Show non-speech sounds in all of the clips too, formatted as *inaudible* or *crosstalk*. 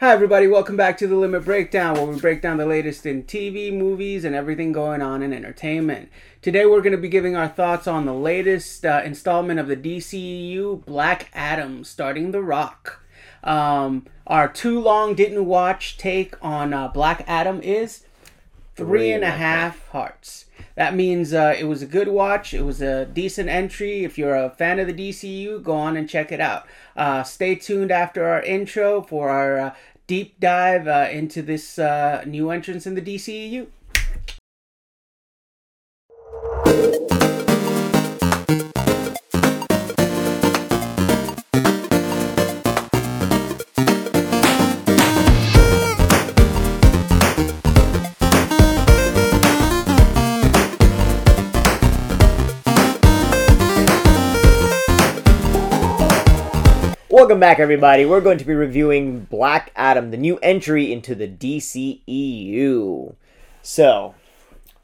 Hi, everybody. Welcome back to the Limit Breakdown, where we break down the latest in TV, movies, and everything going on in entertainment. Today, we're going to be giving our thoughts on the latest uh, installment of the DCEU, Black Adam, starting The Rock. Um, our too long didn't watch take on uh, Black Adam is three and a half hearts. That means uh, it was a good watch. It was a decent entry. If you're a fan of the DCU, go on and check it out. Uh, stay tuned after our intro for our uh, deep dive uh, into this uh, new entrance in the DCU. Welcome back, everybody. We're going to be reviewing Black Adam, the new entry into the DCEU. So,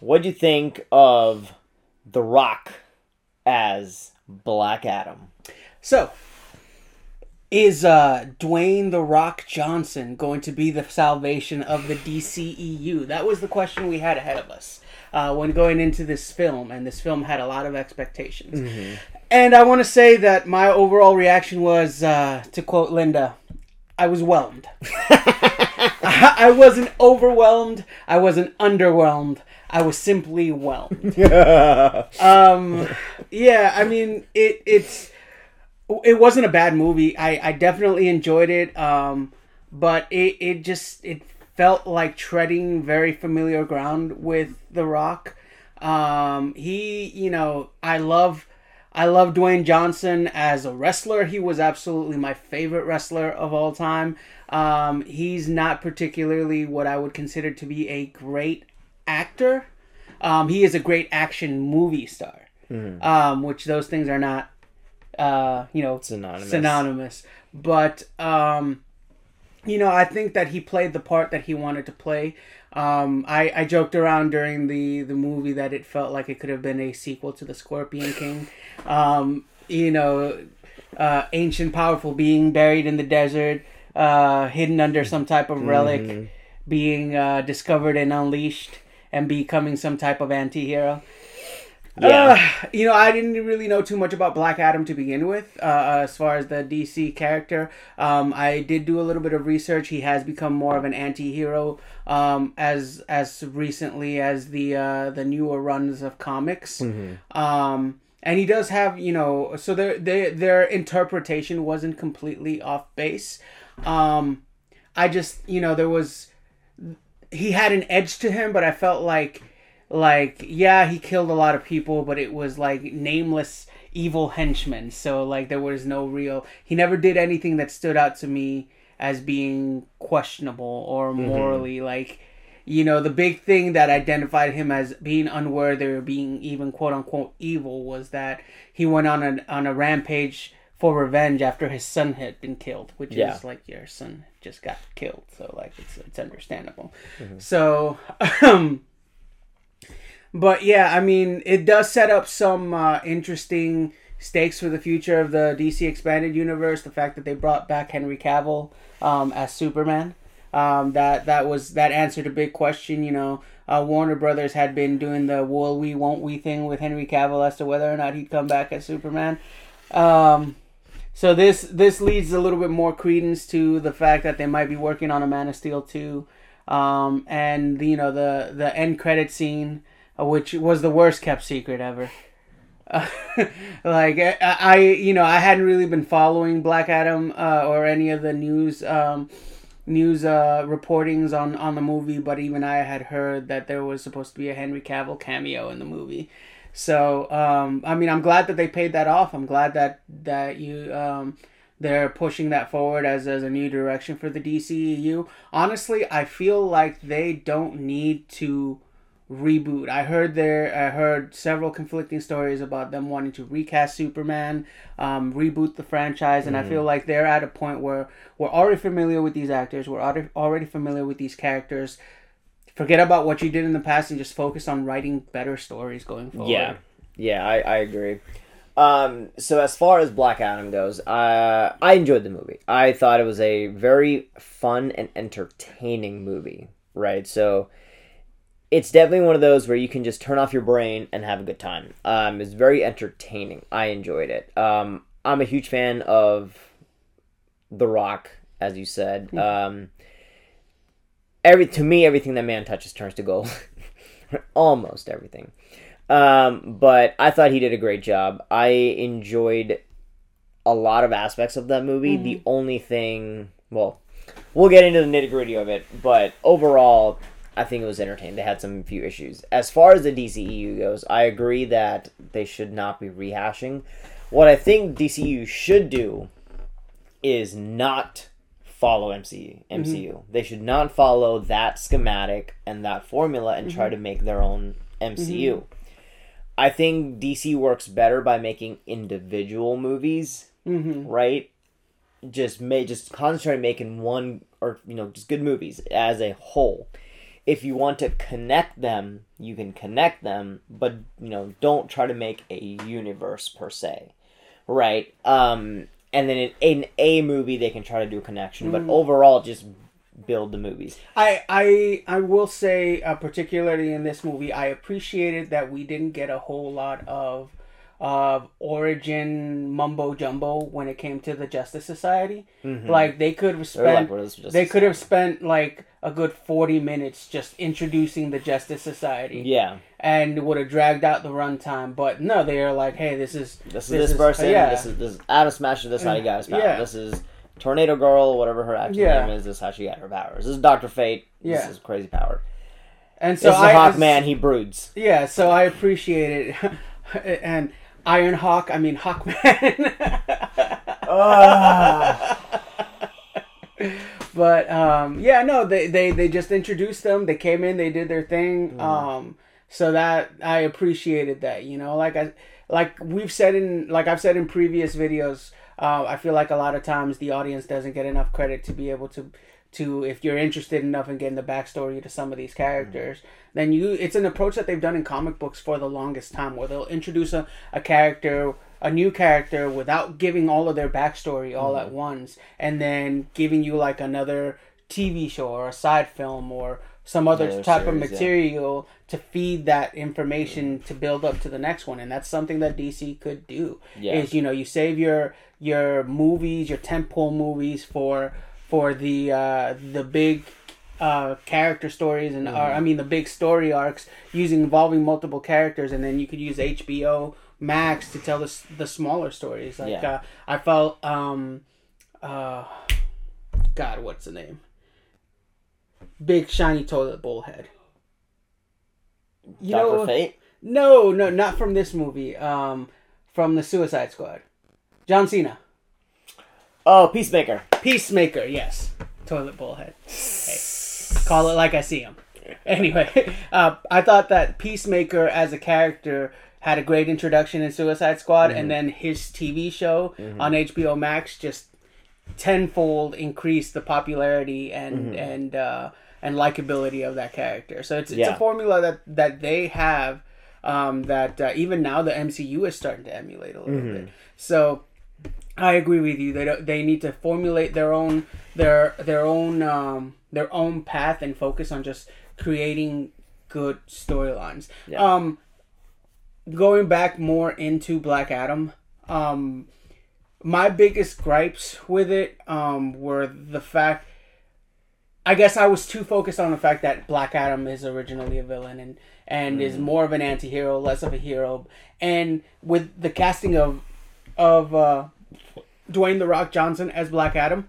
what do you think of The Rock as Black Adam? So, is uh, Dwayne the Rock Johnson going to be the salvation of the DCEU? That was the question we had ahead of us uh, when going into this film, and this film had a lot of expectations. And I want to say that my overall reaction was, uh, to quote Linda, I was whelmed. I, *laughs* I wasn't overwhelmed. I wasn't underwhelmed. I was simply whelmed. *laughs* um, yeah, I mean, it it's it wasn't a bad movie. I, I definitely enjoyed it. Um, but it, it just it felt like treading very familiar ground with The Rock. Um, he, you know, I love I love Dwayne Johnson as a wrestler. He was absolutely my favorite wrestler of all time. Um, he's not particularly what I would consider to be a great actor. Um, he is a great action movie star, um, which those things are not, uh, you know, Synonymous. synonymous. But um, you know, I think that he played the part that he wanted to play. Um, I, I joked around during the, the movie that it felt like it could have been a sequel to the Scorpion King. *laughs* Um, you know, uh, ancient, powerful being buried in the desert, uh, hidden under some type of relic, being uh, discovered and unleashed, and becoming some type of anti hero. Yeah. Uh, you know, I didn't really know too much about Black Adam to begin with, uh, as far as the DC character. Um, I did do a little bit of research. He has become more of an anti-hero um, as as recently as the uh, the newer runs of comics. Um, and he does have, you know, so their their their interpretation wasn't completely off base. Um, I just, you know, there was he had an edge to him, but I felt like like yeah, he killed a lot of people, but it was like nameless evil henchmen. So like there was no real he never did anything that stood out to me as being questionable or morally like you know the big thing that identified him as being unworthy or being even quote unquote evil was that he went on a on a rampage for revenge after his son had been killed which Yeah. is like your son just got killed so like it's it's understandable so um but yeah, I mean, it does set up some uh, interesting stakes for the future of the DC expanded universe. The fact that they brought back Henry Cavill um, as Superman, um, that that was that answered a big question. You know, uh, Warner Brothers had been doing the "will we, won't we" thing with Henry Cavill as to whether or not he'd come back as Superman. Um, so this this leads a little bit more credence to the fact that they might be working on a Man of Steel two, um, and you know the the end credit scene, uh, which was the worst kept secret ever. Uh, *laughs* like I, I, you know, I hadn't really been following Black Adam uh, or any of the news um, news uh, reportings on on the movie, but even I had heard that there was supposed to be a Henry Cavill cameo in the movie. So um, I mean, I'm glad that they paid that off. I'm glad that that you um, they're pushing that forward as as a new direction for the DCEU. Honestly, I feel like they don't need to reboot. I heard there I heard several conflicting stories about them wanting to recast Superman, um, reboot the franchise, and I feel like they're at a point where we're already familiar with these actors, we're already already familiar with these characters. Forget about what you did in the past and just focus on writing better stories going forward. Yeah, yeah, I, I agree. Um, so as far as Black Adam goes, uh, I enjoyed the movie. I thought it was a very fun and entertaining movie. Right, so it's definitely one of those where you can just turn off your brain and have a good time. Um, it's very entertaining. I enjoyed it. Um, I'm a huge fan of The Rock, as you said. Um, every to me, everything that man touches turns to gold. *laughs* Almost everything. Um, but I thought he did a great job. I enjoyed a lot of aspects of that movie. The only thing, well, we'll get into the nitty gritty of it, but overall, I think it was entertaining. They had some few issues. As far as the DCEU goes, I agree that they should not be rehashing. What I think DCU should do is not follow MCU. MCU. Mm-hmm. They should not follow that schematic and that formula and try mm-hmm. to make their own MCU. Mm-hmm. I think DC works better by making individual movies, Mm-hmm. right? Just may just concentrate on making one or you know just good movies as a whole. If you want to connect them, you can connect them, but you know don't try to make a universe per se, right? Um, and then in, in a movie they can try to do a connection, but overall just build the movies. I I I will say, uh, particularly in this movie, I appreciated that we didn't get a whole lot of of origin mumbo jumbo when it came to the Justice Society. Mm-hmm. Like they could have like, spent is they could have spent like a good forty minutes just introducing the Justice Society. Yeah, And would have dragged out the runtime, but no, they are like, "Hey, this is this is this, person. yeah. This is this Atom Smasher. This is how he mm, got his power. Yeah. This is Tornado Girl, whatever her actual Yeah. name is. This is how she got her powers. This is Doctor Fate. Yeah. This is crazy power. And so This is I Hawkman. He broods. Yeah, so I appreciate it. *laughs* and Iron Hawk, I mean Hawkman. but um, yeah, no, they, they they just introduced them. They came in, they did their thing. Um, so that I appreciated that. You know, like I like we've said in like I've said in previous videos. Uh, I feel like a lot of times the audience doesn't get enough credit to be able to to if you're interested enough in getting the backstory to some of these hmm. characters then you it's an approach that they've done in comic books for the longest time where they'll introduce a, a character a new character without giving all of their backstory all hmm. at once and then giving you like another tv show or a side film or some other Another type of series, yeah. material to feed that information hmm. to build up to the next one and that's something that dc could do Yeah. is you know you save your your movies your tentpole movies for for the uh the big uh character stories and or, Mm-hmm. i mean the big story arcs using involving multiple characters and then you could use hbo max to tell the, the smaller stories like Yeah. uh i felt um uh god what's the name big shiny toilet bowl head you Doctor know Fate. no no not from this movie um from the suicide squad john cena Oh, Peacemaker. Peacemaker, yes. Toilet bowl head. Hey, call it like I see him. Anyway, *laughs* uh, I thought that Peacemaker as a character had a great introduction in Suicide Squad, and then his TV show on HBO Max just tenfold increased the popularity and and uh, and likability of that character. So it's it's Yeah. a formula that that they have um, that uh, even now the MCU is starting to emulate a little bit. So I agree with you. They don't, they need to formulate their own their their own um, their own path and focus on just creating good storylines. Yeah. Um, going back more into Black Adam, um, my biggest gripes with it um, were the fact. I guess I was too focused on the fact that Black Adam is originally a villain and and is more of an anti-hero, less of a hero. And with the casting of of uh, Dwayne the Rock Johnson as Black Adam,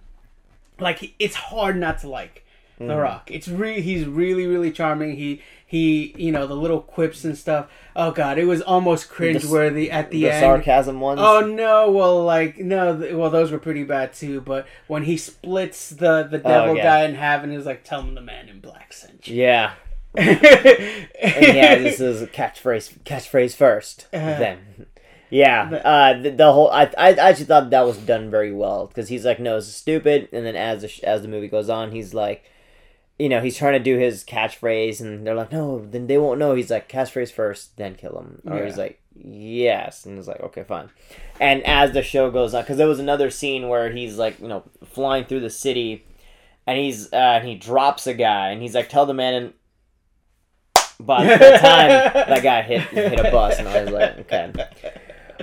like he- it's hard not to like the Rock. It's really he's really really charming. He he you know the little quips and stuff. Oh god, it was almost cringeworthy at the, The end. sarcasm ones. Oh no! Well, like no. th- Well, those were pretty bad too. But when he splits the the devil Oh, yeah. guy in half, and he's like, "Tell him the man in black sent you." Yeah. *laughs* And yeah, this is a catchphrase. Catchphrase first, Uh-huh. then. Yeah, uh, the, the whole I, I actually thought that was done very well because he's like, no, is stupid, and then as the, as the movie goes on, he's like, you know, he's trying to do his catchphrase, and they're like, "No, then they won't know." He's like, "Catchphrase first, then kill him," or Yeah. he's like, "Yes," and he's like, "Okay, fine." And as the show goes on, because there was another scene where he's like, you know, flying through the city, and he's uh, and he drops a guy, and he's like, "Tell the man," and by the time *laughs* that guy hit hit a bus, and I was like, "Okay."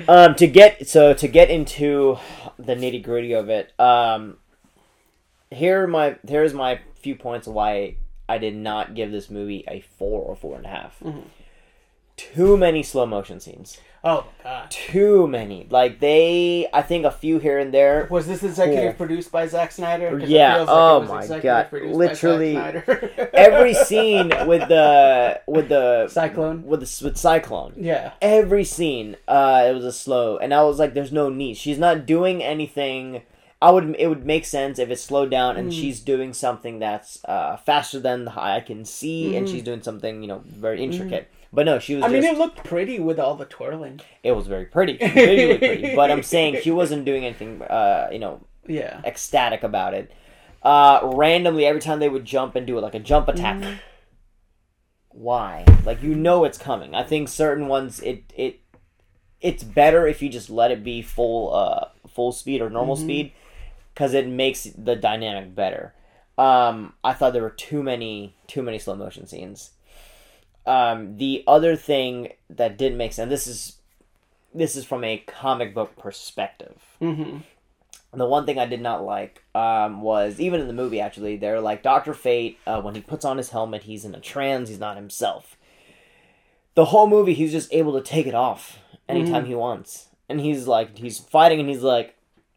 Um, to get so to get into the nitty gritty of it, um, here are my here's my few points of why I did not give this movie a four or four and a half. Too many slow motion scenes. Oh god. Too many. Like they, I think a few here and there. Was this executive Cool. produced by Zack Snyder? Yeah, feels like oh it was my God. produced by Zack Literally *laughs* Every scene with the with the Cyclone. with the with Cyclone. Yeah. every scene uh it was a slow and i was like there's no need she's not doing anything i would it would make sense if it's slowed down Mm. and she's doing something that's uh faster than the eye can see and she's doing something you know very intricate but no she was. I mean, it looked pretty with all the twirling. it was very pretty visually pretty *laughs* but i'm saying she wasn't doing anything uh you know Yeah. ecstatic about it uh randomly every time they would jump and do it like a jump attack Mm-hmm. why like you know it's coming i think certain ones it it it's better if you just let it be full uh full speed or normal Mm-hmm. speed because it makes the dynamic better um i thought there were too many too many slow motion scenes um the other thing that didn't make sense this is this is from a comic book perspective Mm-hmm. the one thing I did not like um, was even in the movie actually they're like Doctor Fate uh, when he puts on his helmet he's in a trance he's not himself. The whole movie he's just able to take it off anytime he wants and he's like he's fighting and he's like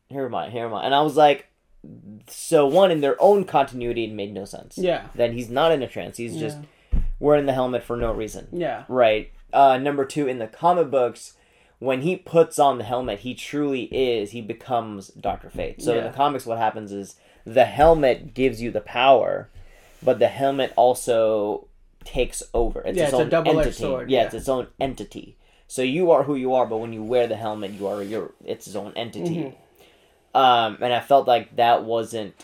here am I here am I and I was like so one in their own continuity it made no sense. Yeah. That he's not in a trance he's just wearing the helmet for no reason. Yeah. Right. Uh, number two, in the comic books, when he puts on the helmet, he truly is. He becomes Doctor Fate. So in the comics, what happens is the helmet gives you the power, but the helmet also takes over. It's Yeah, its it's a own double-edged entity. sword, Yeah, yeah. it's its own entity. So you are who you are, but when you wear the helmet, you are your. It's its own entity. Mm-hmm. Um, and I felt like that wasn't.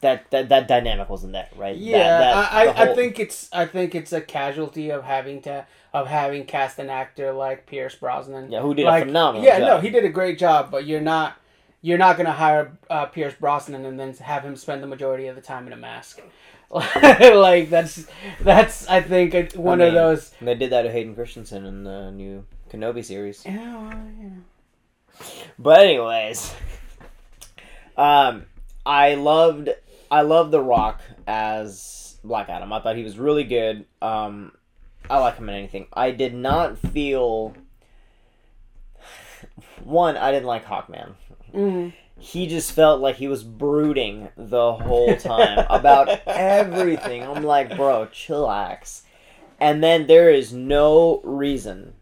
That, that that dynamic wasn't there, right? Yeah, that- I, the I, think it's I think it's a casualty of having to of having cast an actor like Pierce Brosnan. Yeah, who did like, a phenomenal Yeah, job. no, he did a great job, but you're not you're not gonna hire uh, Pierce Brosnan and then have him spend the majority of the time in a mask. *laughs* like that's that's I think one I of those. They did that to Hayden Christensen in the new Kenobi series. Yeah, well, know. But anyways, *laughs* um, I loved I loved The Rock as Black Adam. I thought he was really good. Um, I like him in anything. I did not feel one. I didn't like Hawkman. Mhm. He just felt like he was brooding the whole time about *laughs* everything. I'm like, bro, chillax. And then there is no reason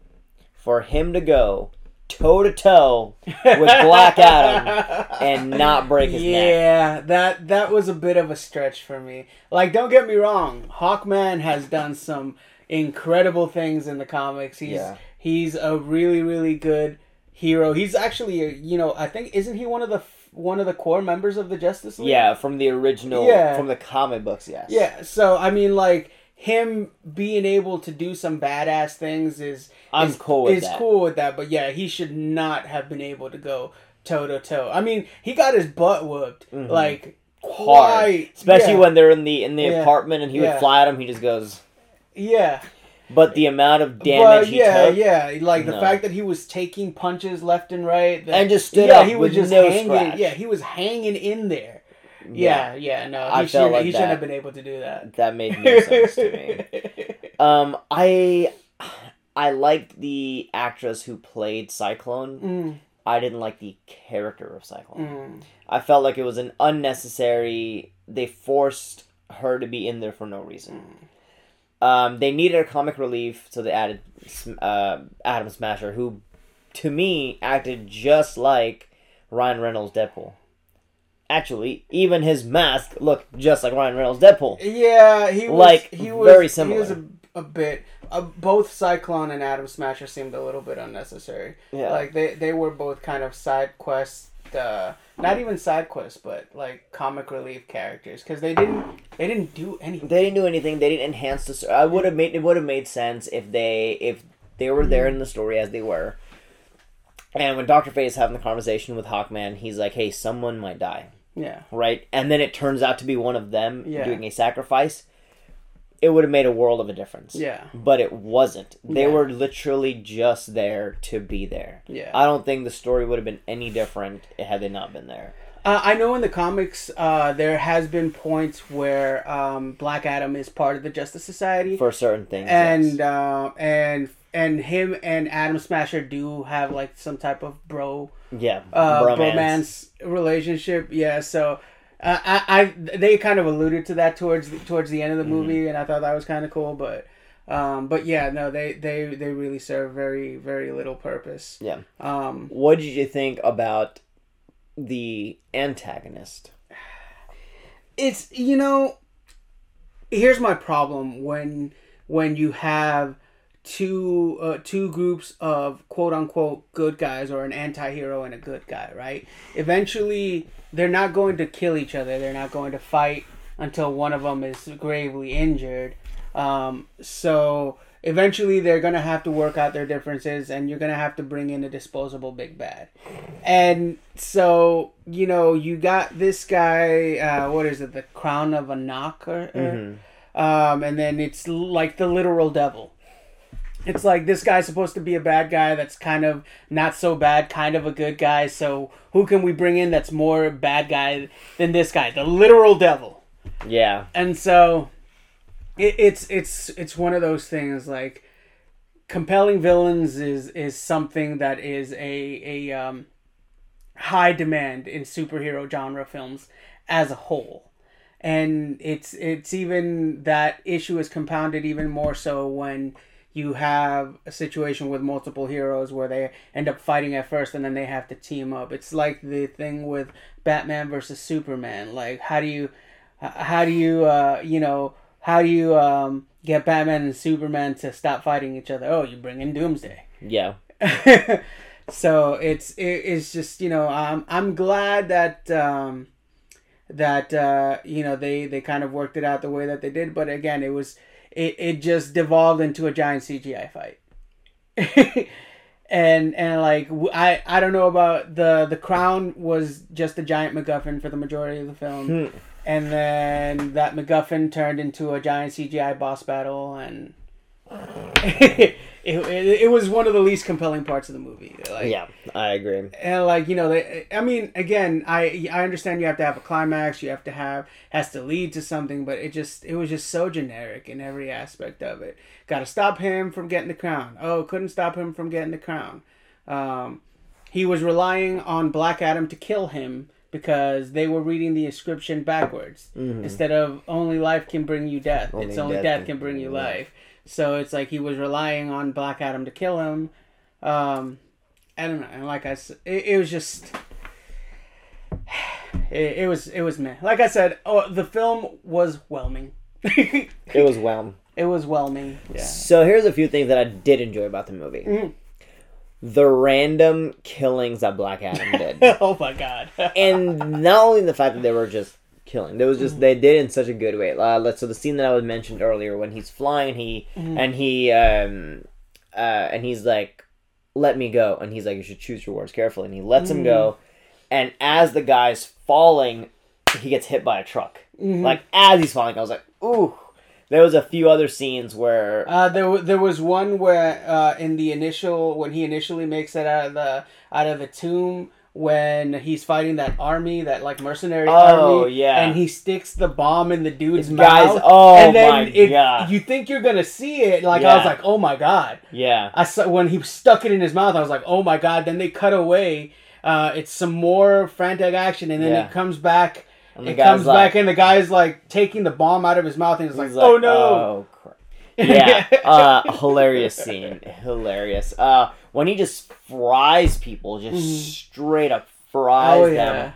for him to go toe to toe with Black Adam and not break his neck. yeah, that that was a bit of a stretch for me. Like, don't get me wrong, Hawkman has done some incredible things in the comics. He's Yeah. he's a really really good hero. He's actually, a, you know, I think isn't he one of the one of the core members of the Justice League? Yeah, from the original, Yeah. from the comic books, yes. Yeah. So I mean, like him being able to do some badass things is I'm is, cool with is that. cool with that. But yeah, he should not have been able to go toe to toe. I mean, he got his butt whooped like Mm-hmm. Hard. quite- Especially yeah, when they're in the in the Yeah. apartment and he Yeah. would fly at him, he just goes. yeah. But the amount of damage he yeah, took, yeah, like the fact that he was taking punches left and right, that- And just stood yeah, up he was just no hanging. scratch. Yeah, he was hanging in there. Yeah, yeah, no, he I should felt like he shouldn't have been able to do that. that made no sense to me. *laughs* Um, I I liked the actress who played Cyclone. Mm, I didn't like the character of Cyclone. mm. I felt like it was an unnecessary. They forced her to be in there for no reason. Um, they needed a comic relief, so they added uh, Atom Smasher, who, to me, acted just like Ryan Reynolds' Deadpool. Actually, even his mask looked just like Ryan Reynolds' Deadpool. Yeah, he was Like, he was very similar. He was a, a bit. Uh, both Cyclone and Atom Smasher seemed a little bit unnecessary. Yeah. Like they they were both kind of side quest uh, not even side quests, but like comic relief characters because they didn't they didn't do anything. They didn't do anything. They didn't enhance the. sto- I would have made it would have made sense if they if they were there in the story as they were. And when Doctor Fate is having the conversation with Hawkman, he's like, "Hey, someone might die." Yeah, right? And then it turns out to be one of them Yeah. doing a sacrifice. It would have made a world of a difference. yeah, But it wasn't. They Yeah. were literally just there to be there. yeah. I don't think the story would have been any different had they not been there. Uh, I know in the comics, uh, there has been points where um, Black Adam is part of the Justice Society, For certain things. and yes. uh, and and him and Atom Smasher do have like some type of bro yeah, uh, bromance. bromance relationship. Yeah, so uh, I, I they kind of alluded to that towards the, towards the end of the Mm-hmm. movie, and I thought that was kind of cool. But um, but yeah, no, they they they really serve very very little purpose. Yeah. Um, What did you think about the antagonist? it's you know here's my problem when when you have two uh, two groups of quote unquote good guys or an anti-hero and a good guy right? Eventually they're not going to kill each other. They're not going to fight until one of them is gravely injured. Um, so eventually they're going to have to work out their differences and you're going to have to bring in a disposable big bad. And so you know you got this guy uh, what is it? The crown of a knock or, or- um, and then it's like the literal devil it's like this guy's supposed to be a bad guy that's kind of not so bad kind of a good guy. So who can we bring in that's more bad guy than this guy? The literal devil. Yeah. and so it, it's it's it's one of those things like compelling villains is is something that is a a um, high demand in superhero genre films as a whole. And it's it's even that issue is compounded even more so when you have a situation with multiple heroes where they end up fighting at first and then they have to team up. It's like the thing with batman versus superman. Like how do you how do you uh you know how do you um get batman and superman to stop fighting each other? Oh you bring in doomsday. Yeah. *laughs* so it's it, it's just you know I'm I'm glad that um, that uh, you know they they kind of worked it out the way that they did, but again it was it, it just devolved into a giant CGI fight. *laughs* and and like I I don't know about the the crown was just a giant MacGuffin for the majority of the film, hmm. and then that MacGuffin turned into a giant CGI boss battle, and *laughs* it, it, it was one of the least compelling parts of the movie. Like, Yeah. I agree. and like you know, they, I mean, again, I I understand you have to have a climax, you have to have has to lead to something, but it just it was just so generic in every aspect of it. Got to stop him from getting the crown. Oh, couldn't stop him from getting the crown. Um, he was relying on Black Adam to kill him because they were reading the inscription backwards instead of only life can bring you death. Only it's only death death, can bring you life. life. So it's like he was relying on Black Adam to kill him. Um, I don't know. And like I said, it, it was just. *sighs* It, it was it was meh. Like I said, oh, the film was whelming. *laughs* it was whelm. It was whelming. Yeah. So here's a few things that I did enjoy about the movie. Mm-hmm. The random killings that Black Adam did. *laughs* oh my god. and not only the fact that they were just killing, there was just they did in such a good way. Uh, so the scene that I was mentioned earlier when he's flying, he and he um uh and he's like, "Let me go," and he's like, "You should choose your words carefully," and he lets him go, and as the guy's falling, he gets hit by a truck. Like as he's falling, I was like, "Ooh." There was a few other scenes where Uh, there, wa- there was one where uh, in the initial when he initially makes it out of the out of the tomb when he's fighting that army that like mercenary Oh, army yeah. and he sticks the bomb in the dude's This guy's- mouth oh and then my it, God. you think you're gonna see it like I was like oh my god yeah, I saw when he stuck it in his mouth I was like oh my god then they cut away uh, it's some more frantic action and then Yeah. it comes back And the it guy's comes like- back and the guy's like taking the bomb out of his mouth and he's like, He's oh no oh. *laughs* yeah, uh, hilarious scene, hilarious. Uh, when he just fries people, just straight up fries Mm-hmm. Oh, them. yeah.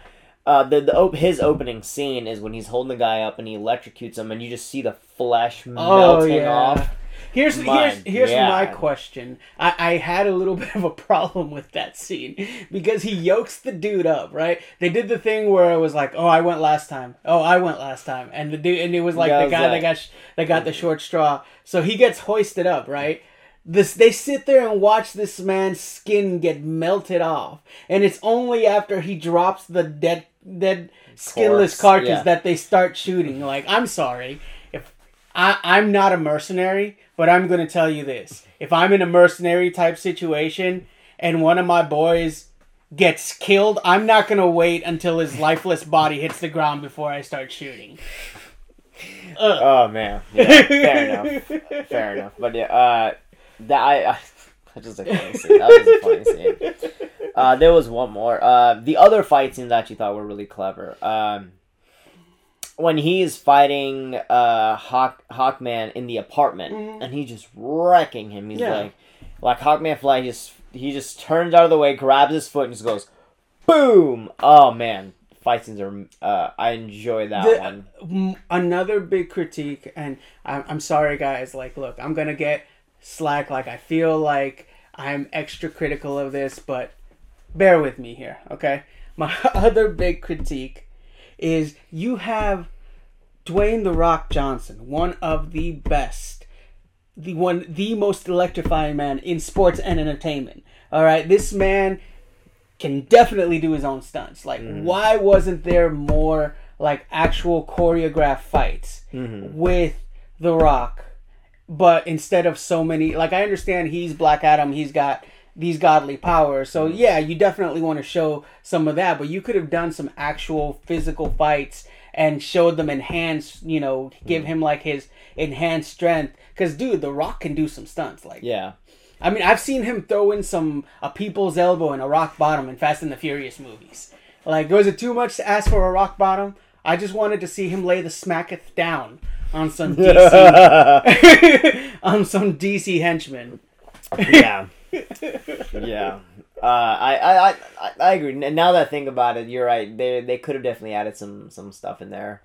Uh, the, the op- his opening scene is when he's holding the guy up and he electrocutes him, and you just see the flesh Oh melting yeah. off. Here's My here's here's my question. I, I had a little *laughs* bit of a problem with that scene because he yokes the dude up, right? They did the thing where it was like, "Oh, I went last time. Oh, I went last time," and the dude and it was like the guy that. that got sh- that got the short straw. So he gets hoisted up, right? This they sit there and watch this man's skin get melted off, and it's only after he drops the dead dead skinless Corpse, carcass yeah. that they start shooting. Like, I'm sorry I, I'm not a mercenary, but I'm going to tell you this: if I'm in a mercenary type situation and one of my boys gets killed, I'm not going to wait until his lifeless body hits the ground before I start shooting. Oh man, yeah, fair enough, fair enough. But yeah, uh, that I, I that's just a funny scene. That was a funny scene. Uh, there was one more. Uh, the other fight scenes I actually thought were really clever. Um, when he's fighting uh Hawk Hawkman in the apartment, and he's just wrecking him. He's Yeah. like, like Hawkman fly. Just he just turns out of the way, grabs his foot, and just goes, boom. Oh man, fight scenes are. Uh, I enjoy that The- one. m- another big critique, and I'm, I'm sorry, guys. Like, look, I'm gonna get slack. Like, I feel like I'm extra critical of this, but bear with me here, okay? My *laughs* other big critique is you have Dwayne the Rock Johnson, one of the best, the one, the most electrifying man in sports and entertainment. All right, this man can definitely do his own stunts. Like, mm-hmm. why wasn't there more like actual choreographed fights mm-hmm. with The Rock? But instead of so many, like, I understand he's Black Adam, he's got these godly powers. So yeah, you definitely want to show some of that. But you could have done some actual physical fights and showed them enhanced. You know, give mm. him like his enhanced strength. Because dude, The Rock can do some stunts. Like, Yeah. I mean, I've seen him throw in some a people's elbow and a rock bottom in Fast and the Furious movies. Like, was it too much to ask for a rock bottom? I just wanted to see him lay the smacketh down on some DC *laughs* *laughs* on some DC henchman. yeah, *laughs* yeah. Uh, I, I, I, I- agree. Now that I think about it, you're right. They they could have definitely added some some stuff in there.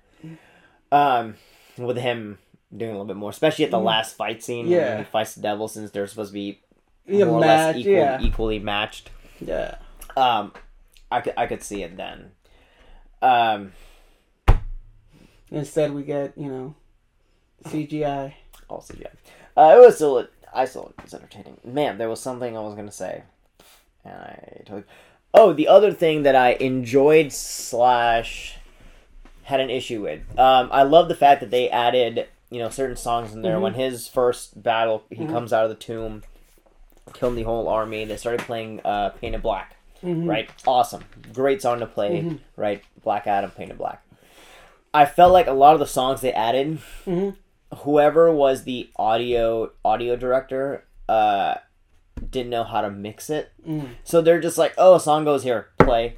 Um, with him doing a little bit more, especially at the last fight scene when Yeah. he fights the devil, since they're supposed to be Yeah, more or less equal, yeah. equally matched. Yeah. Um, I could I could see it then. Um, Instead, we get you know CGI. All CGI. uh, it was still I still it was entertaining. Man, there was something I was gonna say, and I totally. Oh, the other thing that I enjoyed slash had an issue with. Um, I love the fact that they added you know certain songs in there. Mm-hmm. When his first battle, he mm-hmm. comes out of the tomb, killing the whole army. They started playing uh, "Painted Black." Mm-hmm. Right, awesome, great song to play. Right, Black Adam, "Painted Black." I felt like a lot of the songs they added, whoever was the audio audio director, uh, didn't know how to mix it. So they're just like, "Oh, a song goes here, play."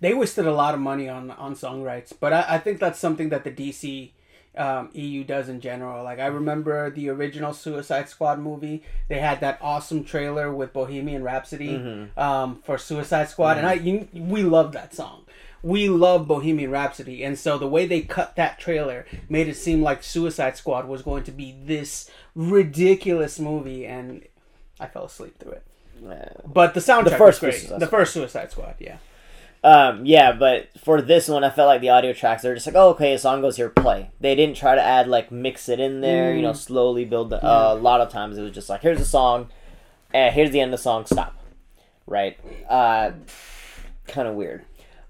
they wasted a lot of money on on song rights, but I, I think that's something that the DC um, EU does in general. Like I remember the original Suicide Squad movie, they had that awesome trailer with Bohemian Rhapsody um, for Suicide Squad, and I you, we love that song. We love Bohemian Rhapsody, and so the way they cut that trailer made it seem like Suicide Squad was going to be this ridiculous movie, and I fell asleep through it. But the soundtrack The first was great. Suicide the first Suicide Squad, yeah. Um, yeah, but for this one, I felt like the audio tracks they're just like, oh, okay, a song goes here, play. They didn't try to add like mix it in there, you know, slowly build. The, uh, a lot of times it was just like, here's the song, and here's the end of the song, stop. Right? Uh, kind of weird.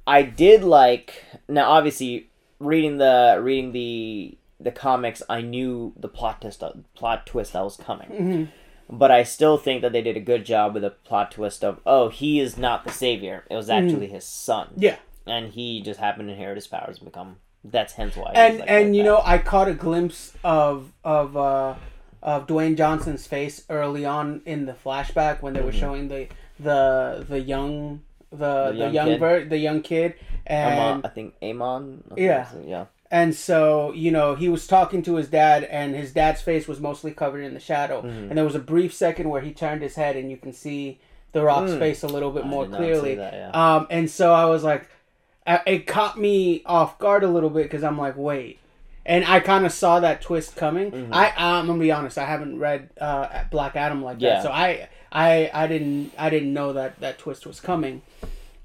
I did like now. Obviously, reading the reading the the comics, I knew the plot twist uh, plot twist that was coming. Mm-hmm. But I still think that they did a good job with the plot twist of oh he is not the savior. It was mm-hmm. actually his son, Yeah. and he just happened to inherit his powers and become. That's hence why. and like and like you that. know I caught a glimpse of of uh, of Dwayne Johnson's face early on in the flashback when they were mm-hmm. showing the the the young the the Mm-hmm. young ver- the young kid and Amon, I think Amon. I Yeah. it, yeah. and so you know he was talking to his dad and his dad's face was mostly covered in the shadow Mm-hmm. and there was a brief second where he turned his head and you can see the rock's face a little bit more Mm. did not see clearly that, yeah. um and so i was like it caught me off guard a little bit because i'm like wait and I kind of saw that twist coming. Mm-hmm. I I'm gonna be honest, I haven't read uh, Black Adam like Yeah. that, so I I I didn't I didn't know that that twist was coming,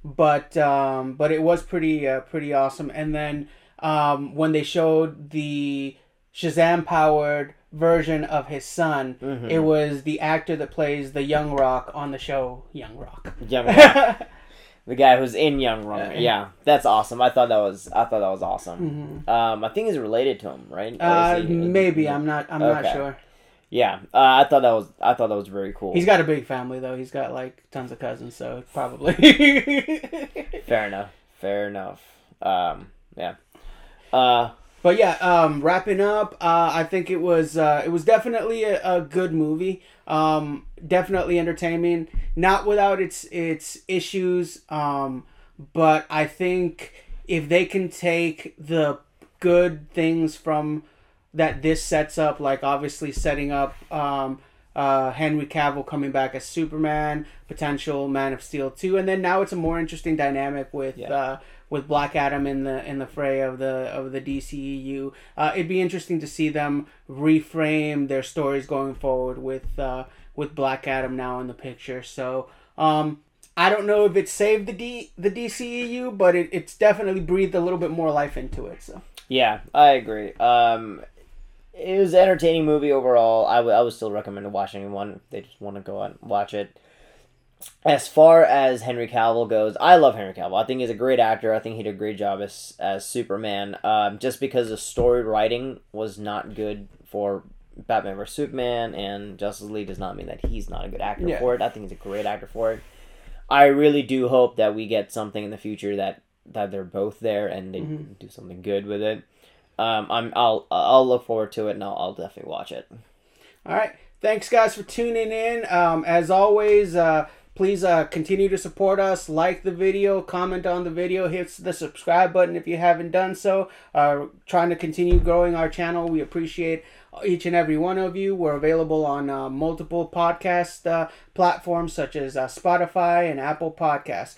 but um, but it was pretty uh, pretty awesome. And then um, when they showed the Shazam powered version of his son, Mm-hmm. it was the actor that plays the Young Rock on the show Young Rock. Young *laughs* Rock, the guy who's in Young Rock. Yeah. Yeah, that's awesome. I thought that was I thought that was awesome. Um, I think he's related to him, right? Uh, he- maybe I'm not. I'm not sure. Yeah, uh, I thought that was I thought that was very cool. He's got a big family though. He's got like tons of cousins, so probably. *laughs* *laughs* Fair enough. Fair enough. Um, yeah. Uh, but yeah, um, wrapping up, uh, I think it was uh, it was definitely a, a good movie. Um, definitely entertaining, not without its its issues. Um, but I think if they can take the good things from that this sets up, like obviously setting up um, uh, Henry Cavill coming back as Superman, potential Man of Steel two, and then now it's a more interesting dynamic with Yeah. uh, with Black Adam in the in the fray of the of the DCEU. Uh, it'd be interesting to see them reframe their stories going forward with uh, with Black Adam now in the picture. So. Um, I don't know if it saved the D the DCEU, but it, it's definitely breathed a little bit more life into it. So yeah, I agree. Um, it was an entertaining movie overall. I would I would still recommend watching anyone if they just want to go out and watch it. As far as Henry Cavill goes, I love Henry Cavill. I think he's a great actor. I think he did a great job as as Superman. Um, just because the story writing was not good for Batman vs Superman and Justice League does not mean that he's not a good actor Yeah. for it. I think he's a great actor for it. I really do hope that we get something in the future that that they're both there and they do something good with it. Um, I'm I'll I'll look forward to it and I'll, I'll definitely watch it. All right. Thanks, guys, for tuning in. Um, as always, uh, please uh, continue to support us. Like the video, comment on the video, hit the subscribe button if you haven't done so. Uh, trying to continue growing our channel. We appreciate each and every one of you. We're available on uh, multiple podcast uh, platforms such as uh, Spotify and Apple Podcasts.